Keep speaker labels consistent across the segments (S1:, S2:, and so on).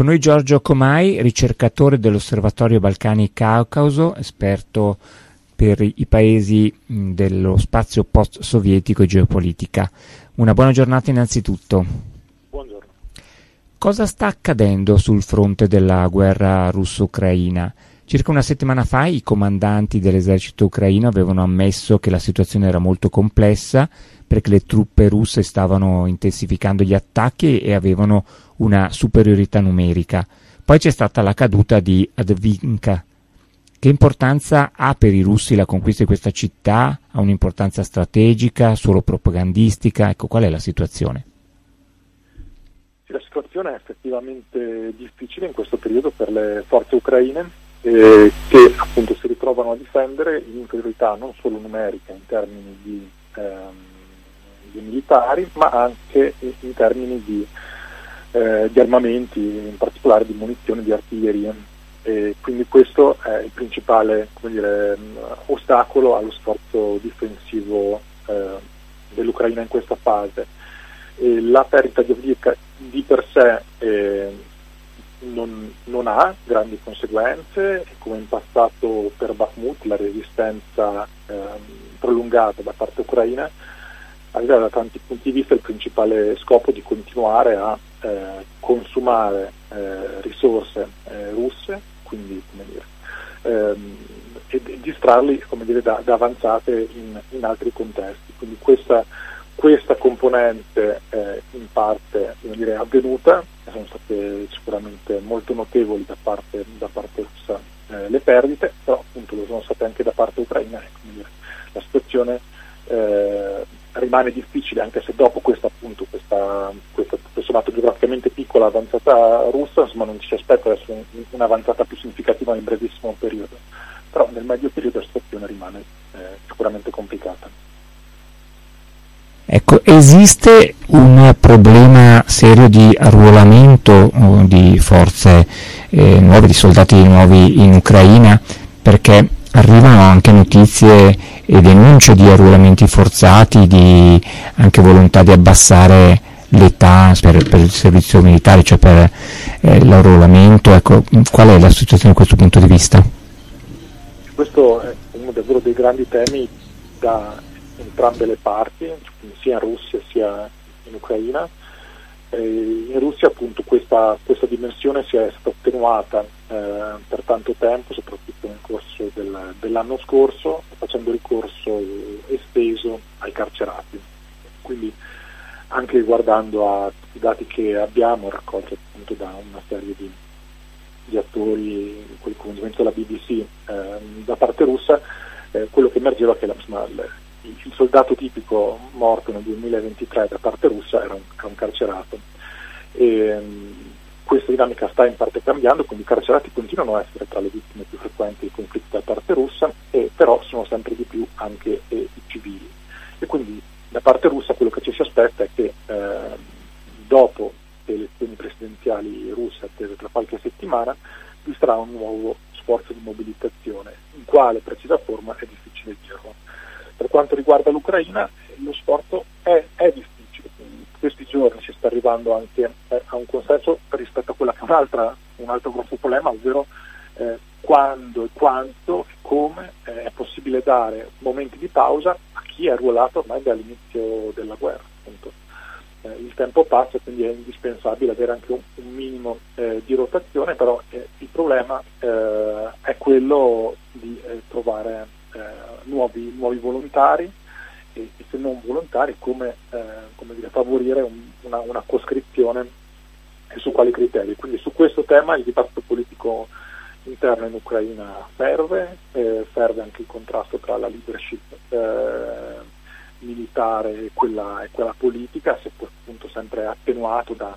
S1: Con noi Giorgio Comai, ricercatore dell'Osservatorio Balcani Caucaso, esperto per i paesi dello spazio post-sovietico e geopolitica. Una buona giornata innanzitutto.
S2: Buongiorno.
S1: Cosa sta accadendo sul fronte della guerra russo-ucraina? Circa una settimana fa i comandanti dell'esercito ucraino avevano ammesso che la situazione era molto complessa perché le truppe russe stavano intensificando gli attacchi e avevano una superiorità numerica. Poi c'è stata la caduta di Advinka. Che importanza ha per i russi la conquista di questa città? Ha un'importanza strategica, solo propagandistica? Ecco, qual è la situazione?
S2: La situazione è effettivamente difficile in questo periodo per le forze ucraine eh, che appunto si ritrovano a difendere in inferiorità non solo numerica in termini di, ehm, di militari ma anche in termini di eh, di armamenti, in particolare di munizioni di artiglieria. E quindi questo è il principale dire, ostacolo allo sforzo difensivo eh, dell'Ucraina in questa fase. E la perdita di Avdiivka di per sé eh, non, non, ha grandi conseguenze, come in passato per Bakhmut la resistenza eh, prolungata da parte ucraina aveva da tanti punti di vista il principale scopo di continuare a eh, consumare eh, risorse eh, russe, quindi dire, ehm, e distrarli dire, da, da, avanzate in, in, altri contesti. Quindi questa, questa componente eh, in parte dire, avvenuta, sono state sicuramente molto notevoli da parte, da parte russa eh, le perdite, però appunto lo sono state anche da parte ucraina, la situazione rimane difficile anche se dopo questa, appunto, questa, questa sommato geograficamente piccola avanzata russa insomma, non ci si aspetta adesso un'avanzata più significativa nel brevissimo periodo però nel medio periodo la situazione rimane eh, sicuramente complicata
S1: Ecco, esiste un problema serio di arruolamento di forze eh, nuove, di soldati nuovi in Ucraina? Perché arrivano anche notizie e denunce di arruolamenti forzati, di anche volontà di abbassare l'età per, per, il servizio militare, cioè per eh, l'arruolamento. Ecco, qual è la situazione da questo punto di vista?
S2: Questo è uno davvero dei grandi temi da entrambe le parti, sia in Russia sia in Ucraina. Eh, in Russia appunto questa, questa, dimensione si è stata attenuata eh, per tanto tempo, soprattutto nel corso del, dell'anno scorso, facendo ricorso esteso ai carcerati. Quindi anche guardando a i dati che abbiamo raccolti appunto da una serie di, di attori, con il coinvolgimento della BBC eh, da parte russa, eh, quello che emergeva è che la, il, soldato tipico morto nel 2023 da parte russa era un, un carcerato. E, um, questa dinamica sta in parte cambiando, quindi i carcerati continuano a essere tra le vittime più frequenti dei conflitti da parte russa, e però sono sempre di più anche eh, i civili. E quindi da parte russa quello che ci si aspetta è che eh, dopo le elezioni presidenziali russe attese tra qualche settimana vi sarà un nuovo sforzo di mobilitazione, in quale precisa forma è difficile dirlo. Per quanto riguarda l'Ucraina lo sforzo è, è difficile, in questi giorni si sta arrivando anche eh, a un consenso rispetto a quella che è un altro grosso problema, ovvero eh, quando e quanto e come eh, è possibile dare momenti di pausa a chi è arruolato ormai dall'inizio della guerra. Eh, il tempo passa, quindi è indispensabile avere anche un, un minimo eh, di rotazione, però il problema è quello di trovare nuovi, nuovi, volontari e, e, se non volontari come, come dire, favorire un, una, una coscrizione e su quali criteri. Quindi su questo tema il dibattito politico interno in Ucraina ferve, eh, ferve anche il contrasto tra la leadership eh, militare e quella, e quella, politica, seppur appunto sempre attenuato da,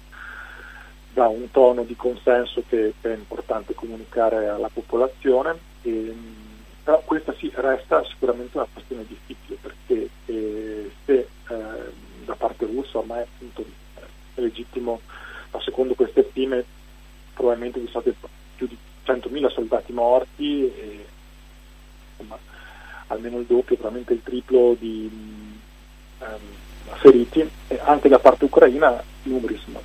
S2: da, un tono di consenso che, che, è importante comunicare alla popolazione. E, però questa sì, resta sicuramente una questione difficile perché eh, se eh, da parte russa ormai appunto è legittimo, ma secondo queste stime probabilmente vi state più di 100.000 soldati morti e insomma, almeno il doppio, probabilmente il triplo di um, feriti e anche da parte ucraina i numeri sono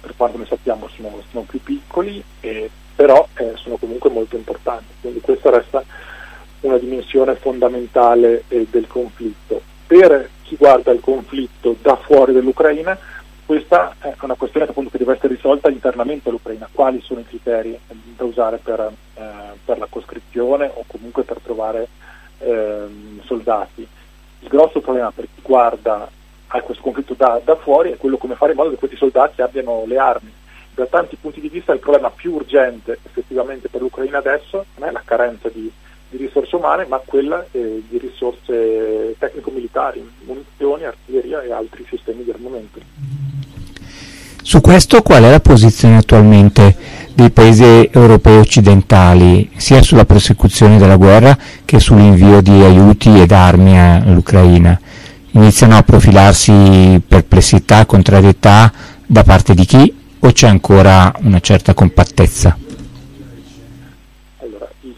S2: per quanto ne sappiamo sono, sono più piccoli, eh, però eh, sono comunque molto importanti, quindi questa resta una dimensione fondamentale eh, del conflitto. Per chi guarda il conflitto da fuori dell'Ucraina, questa è una questione appunto, che deve essere risolta internamente all'Ucraina, quali sono i criteri da usare per, eh, per la coscrizione o comunque per trovare ehm, soldati. Il grosso problema per chi guarda a questo conflitto da, da, fuori è quello come fare in modo che questi soldati abbiano le armi. Da tanti punti di vista il problema più urgente effettivamente per l'Ucraina adesso non è la carenza di, di risorse umane, ma quella eh, di risorse tecnico-militari, munizioni, artiglieria e altri sistemi di armamento.
S1: Su questo qual è la posizione attualmente dei paesi europei occidentali, sia sulla prosecuzione della guerra che sull'invio di aiuti ed armi all'Ucraina? Iniziano a profilarsi perplessità, contrarietà da parte di chi o c'è ancora una certa compattezza?
S2: Allora, il,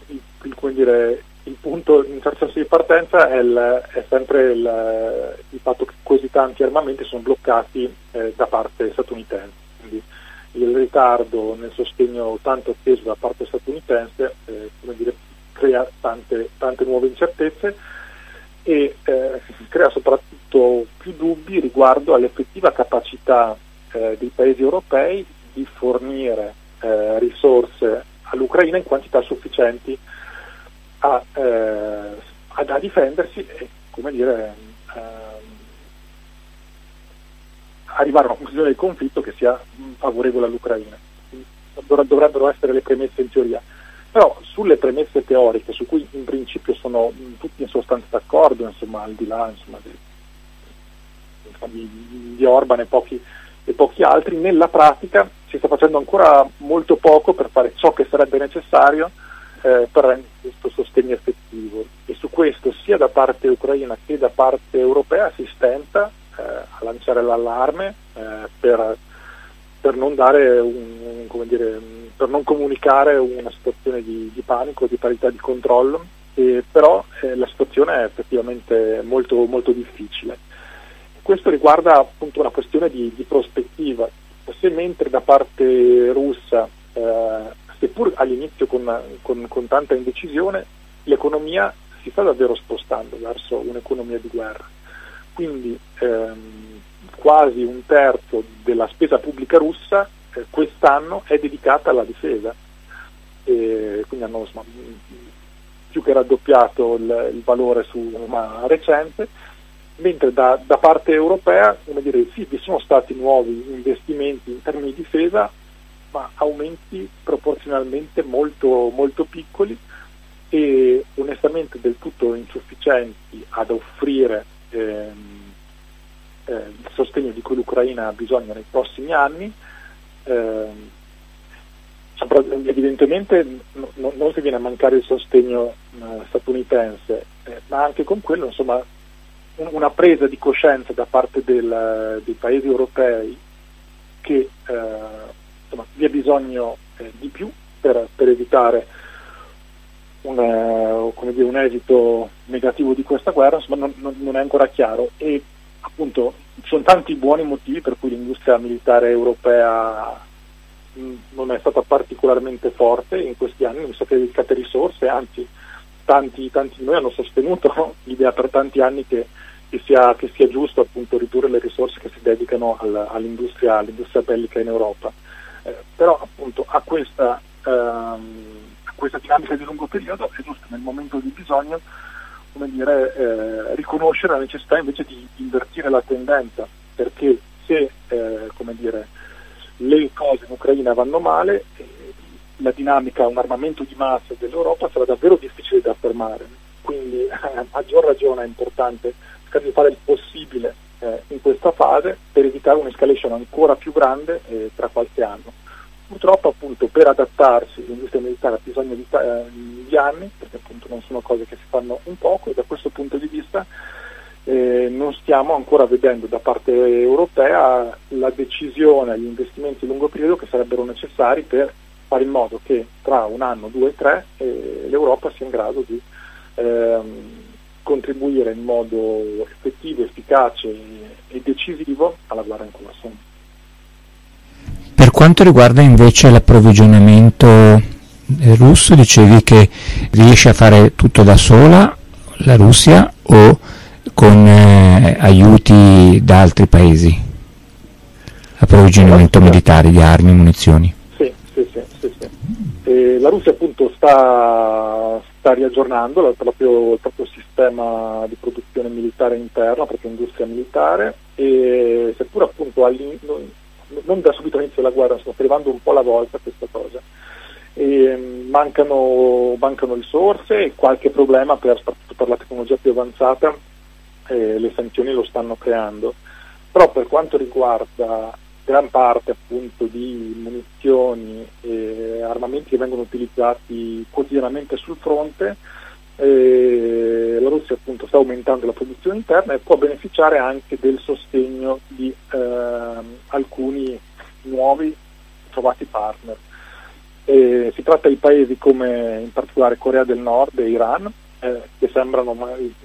S2: il, dire, il punto in certo senso di partenza è, il, è sempre il, il, fatto che così tanti armamenti sono bloccati eh, da parte statunitense. Quindi il ritardo nel sostegno tanto atteso da parte statunitense eh, dire, crea tante, tante, nuove incertezze e eh, crea soprattutto più dubbi riguardo all'effettiva capacità eh, dei paesi europei di fornire eh, risorse all'Ucraina in quantità sufficienti a, eh, a, a difendersi e come dire, ehm, arrivare a una conclusione del conflitto che sia favorevole all'Ucraina. Dovrebbero essere le premesse in teoria. Però sulle premesse teoriche, su cui in principio sono tutti in sostanza d'accordo, insomma, al di là insomma, di, di, Orban e pochi, e pochi altri, nella pratica si sta facendo ancora molto poco per fare ciò che sarebbe necessario eh, per rendere questo sostegno effettivo. E su questo sia da parte ucraina che da parte europea si stenta eh, a lanciare l'allarme eh, per, per, non un, dire, per, non comunicare una situazione di, di panico, di parità di controllo, e, però eh, la situazione è effettivamente molto, molto difficile. Questo riguarda appunto una questione di, di prospettiva, se mentre da parte russa eh, seppur all'inizio con, con, con tanta indecisione, l'economia si sta davvero spostando verso un'economia di guerra. Quindi ehm, quasi un terzo della spesa pubblica russa eh, quest'anno è dedicata alla difesa. E quindi hanno insomma, più che raddoppiato il, il valore su una recente, mentre da, da parte europea dire, sì, vi sono stati nuovi investimenti in termini di difesa, ma aumenti proporzionalmente molto, molto piccoli e onestamente del tutto insufficienti ad offrire ehm, eh, il sostegno di cui l'Ucraina ha bisogno nei prossimi anni. Eh, evidentemente no, non si viene a mancare il sostegno eh, statunitense, eh, ma anche con quello insomma, un, una presa di coscienza da parte del, dei paesi europei che eh, insomma, vi è bisogno eh, di più per, per evitare un, eh, dire, un, esito negativo di questa guerra, insomma, non, non, è ancora chiaro e appunto ci sono tanti buoni motivi per cui l'industria militare europea mh, non è stata particolarmente forte in questi anni, non state dedicate risorse, anzi tanti, tanti di noi hanno sostenuto l'idea per tanti anni che che sia, che sia, giusto appunto ridurre le risorse che si dedicano al, all'industria, all'industria, bellica in Europa. Eh, però appunto a questa, ehm, a questa, dinamica di lungo periodo è giusto nel momento di bisogno dire, eh, riconoscere la necessità invece di invertire la tendenza, perché se eh, dire, le cose in Ucraina vanno male, eh, la dinamica, un armamento di massa dell'Europa sarà davvero difficile da affermare. Quindi a maggior ragione è importante cercare di fare il possibile eh, in questa fase per evitare un'escalation ancora più grande eh, tra qualche anno. Purtroppo appunto per adattarsi l'industria militare ha bisogno di, eh, di, anni, perché appunto non sono cose che si fanno un poco e da questo punto di vista eh, non stiamo ancora vedendo da parte europea la decisione, gli investimenti a lungo periodo che sarebbero necessari per fare in modo che tra un anno, due, tre eh, l'Europa sia in grado di ehm, contribuire in modo effettivo, efficace e decisivo alla guerra in corso.
S1: Per quanto riguarda invece l'approvvigionamento eh, russo, dicevi che riesce a fare tutto da sola la Russia o con eh, aiuti da altri paesi? Approvvigionamento militare di armi e munizioni.
S2: Sì, sì, sì. sì, sì. Eh, la Russia appunto sta, sta riaggiornando il proprio, il proprio, sistema di produzione militare interna, la propria industria militare e seppur appunto non da subito all'inizio della guerra, sta arrivando un po' alla volta questa cosa. E, mm, mancano, mancano, risorse e qualche problema per, per la tecnologia più avanzata eh, le sanzioni lo stanno creando. Però per quanto riguarda gran parte appunto di munizioni e armamenti che vengono utilizzati quotidianamente sul fronte, eh, la Russia appunto sta aumentando la produzione interna e può beneficiare anche del sostegno di eh, alcuni nuovi trovati partner. Eh, si tratta di paesi come in particolare Corea del Nord e Iran, eh, che sembrano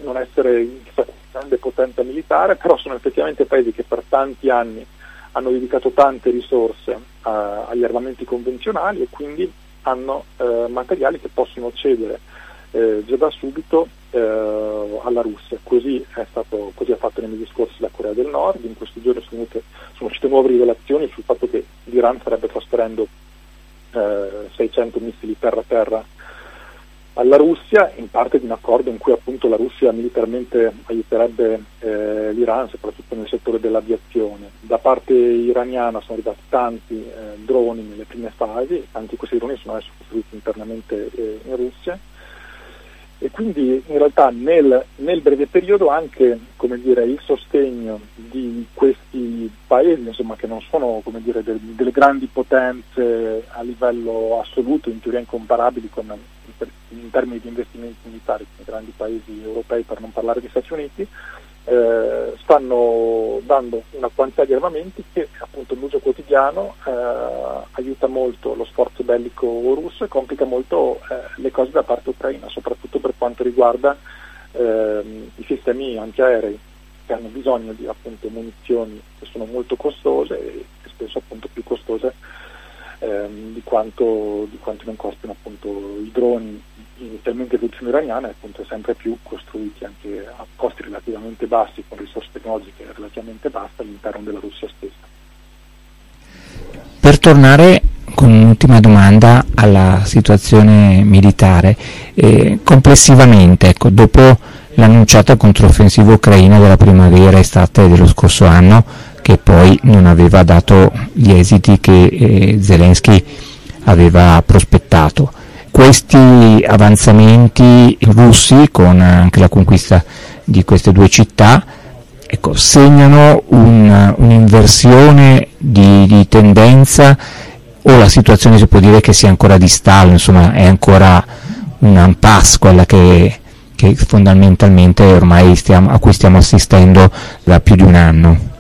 S2: non essere chissà grande potenza militare, però sono effettivamente paesi che per tanti anni hanno dedicato tante risorse a, agli armamenti convenzionali e quindi hanno eh, materiali che possono cedere eh, già da subito eh, alla Russia. Così, stato, così, ha fatto nei mesi scorsi la Corea del Nord, in questi giorni sono, venute, sono uscite nuove rivelazioni sul fatto che l'Iran starebbe trasferendo 600 eh, missili terra-terra alla Russia, in parte di un accordo in cui appunto la Russia militarmente aiuterebbe eh, l'Iran, soprattutto nel settore dell'aviazione. Da parte iraniana sono arrivati tanti eh, droni nelle prime fasi, tanti di questi droni sono adesso costruiti internamente eh, in Russia e quindi in realtà nel, nel breve periodo anche dire, il sostegno di questi paesi insomma, che non sono dire, del, delle grandi potenze a livello assoluto, in teoria incomparabili con, in termini di investimenti militari i grandi paesi europei per non parlare degli Stati Uniti, eh, stanno dando una quantità di armamenti che appunto l'uso quotidiano eh, aiuta molto lo sforzo bellico russo e complica molto eh, le cose da parte ucraina, soprattutto per quanto riguarda ehm, i sistemi antiaerei che hanno bisogno di appunto, munizioni che sono molto costose e spesso appunto più costose ehm, di, quanto, di, quanto, non costino appunto i droni inizialmente produzione iraniana appunto sempre più costruiti anche a costi relativamente bassi con risorse tecnologiche relativamente basse all'interno della Russia stessa.
S1: Per tornare con un'ultima domanda alla situazione militare, eh, complessivamente ecco, dopo l'annunciata controffensiva ucraina della primavera estate dello scorso anno che poi non aveva dato gli esiti che eh, Zelensky aveva prospettato questi avanzamenti russi, con anche la conquista di queste due città, ecco, segnano un, un'inversione di, di, tendenza o la situazione si può dire che sia ancora di stallo, insomma è ancora un impasse quella che, che fondamentalmente ormai stiamo, a cui stiamo assistendo da più di un anno.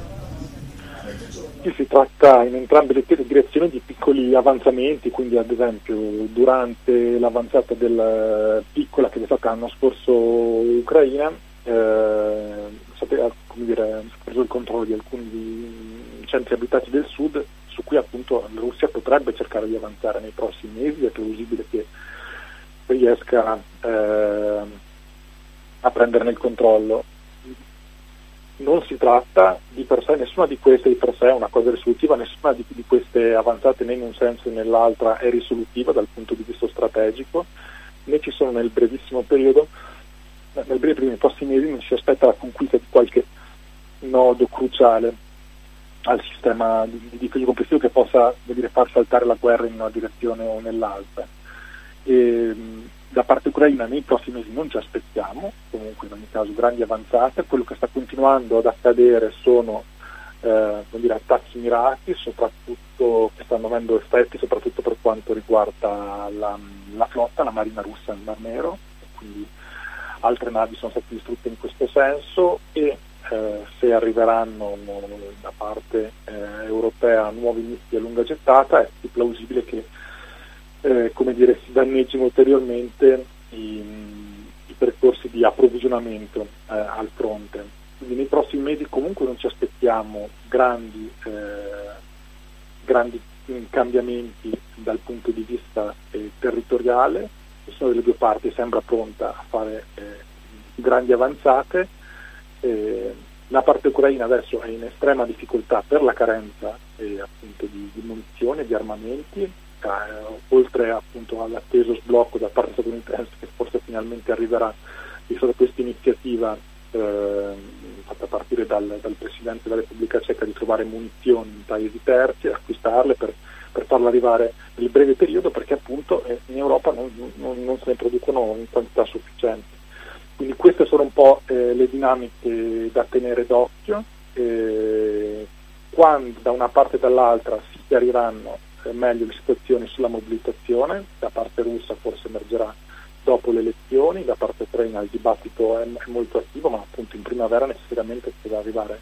S2: Qui si tratta in entrambe le direzioni di piccoli avanzamenti, quindi ad esempio durante l'avanzata del piccola che è stata l'anno scorso Ucraina, eh, sapeva, dire, preso il controllo di alcuni centri abitati del sud su cui appunto la Russia potrebbe cercare di avanzare nei prossimi mesi, è plausibile che riesca eh, a prenderne il controllo non si tratta di per sé, nessuna di queste di per sé è una cosa risolutiva, nessuna di, di queste avanzate né in un senso né nell'altra è risolutiva dal punto di vista strategico, né ci sono nel brevissimo periodo, nel breve nei prossimi mesi non si aspetta la conquista di qualche nodo cruciale al sistema di, di, complessivo che possa dire, far saltare la guerra in una direzione o nell'altra. E, da parte ucraina nei prossimi mesi non ci aspettiamo, comunque in ogni caso grandi avanzate, quello che sta continuando ad accadere sono eh, dire, attacchi mirati, che stanno avendo effetti soprattutto per quanto riguarda la, la flotta, la marina russa nel Mar Nero, quindi altre navi sono state distrutte in questo senso e eh, se arriveranno da parte eh, europea nuovi missili a lunga gettata è più plausibile che eh, come dire, si danneggino ulteriormente i, i percorsi di approvvigionamento eh, al fronte. Quindi nei prossimi mesi comunque non ci aspettiamo grandi, eh, grandi cambiamenti dal punto di vista eh, territoriale, nessuna delle due parti sembra pronta a fare eh, grandi avanzate. La parte ucraina adesso è in estrema difficoltà per la carenza appunto, di, di, munizioni e di armamenti, eh, oltre appunto, all'atteso sblocco da parte statunitense che forse finalmente arriverà, è stata questa iniziativa eh, fatta partire dal, dal, Presidente della Repubblica Ceca di trovare munizioni in paesi terzi, acquistarle per, per farle arrivare nel breve periodo perché appunto eh, in Europa non, non, non se ne producono in quantità sufficienti. Quindi queste sono un po' eh, le dinamiche da tenere d'occhio. Eh, quando da una parte e dall'altra si chiariranno meglio le situazioni sulla mobilitazione, da parte russa forse emergerà dopo le elezioni, da parte ucraina il dibattito è, è, molto attivo, ma appunto in primavera necessariamente si deve arrivare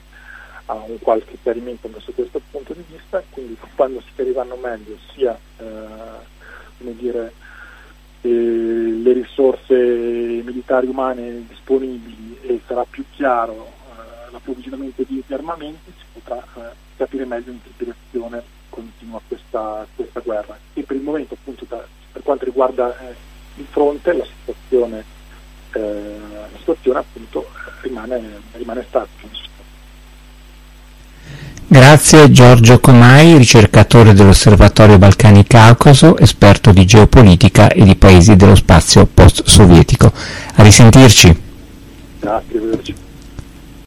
S2: a un qualche chiarimento su questo punto di vista, quindi quando si chiariranno meglio sia eh, dire, eh, le risorse militari umane disponibili e sarà più chiaro eh, l'approvvigionamento di, di, armamenti, si potrà eh, capire meglio in che direzione continua questa, questa, guerra. E per il momento appunto da, per quanto riguarda eh, il fronte la situazione, eh, la situazione appunto rimane, rimane statica.
S1: Grazie Giorgio Comai, ricercatore dell'Osservatorio Balcani Caucaso, esperto di geopolitica e di paesi dello spazio post-sovietico. A risentirci.
S2: Grazie,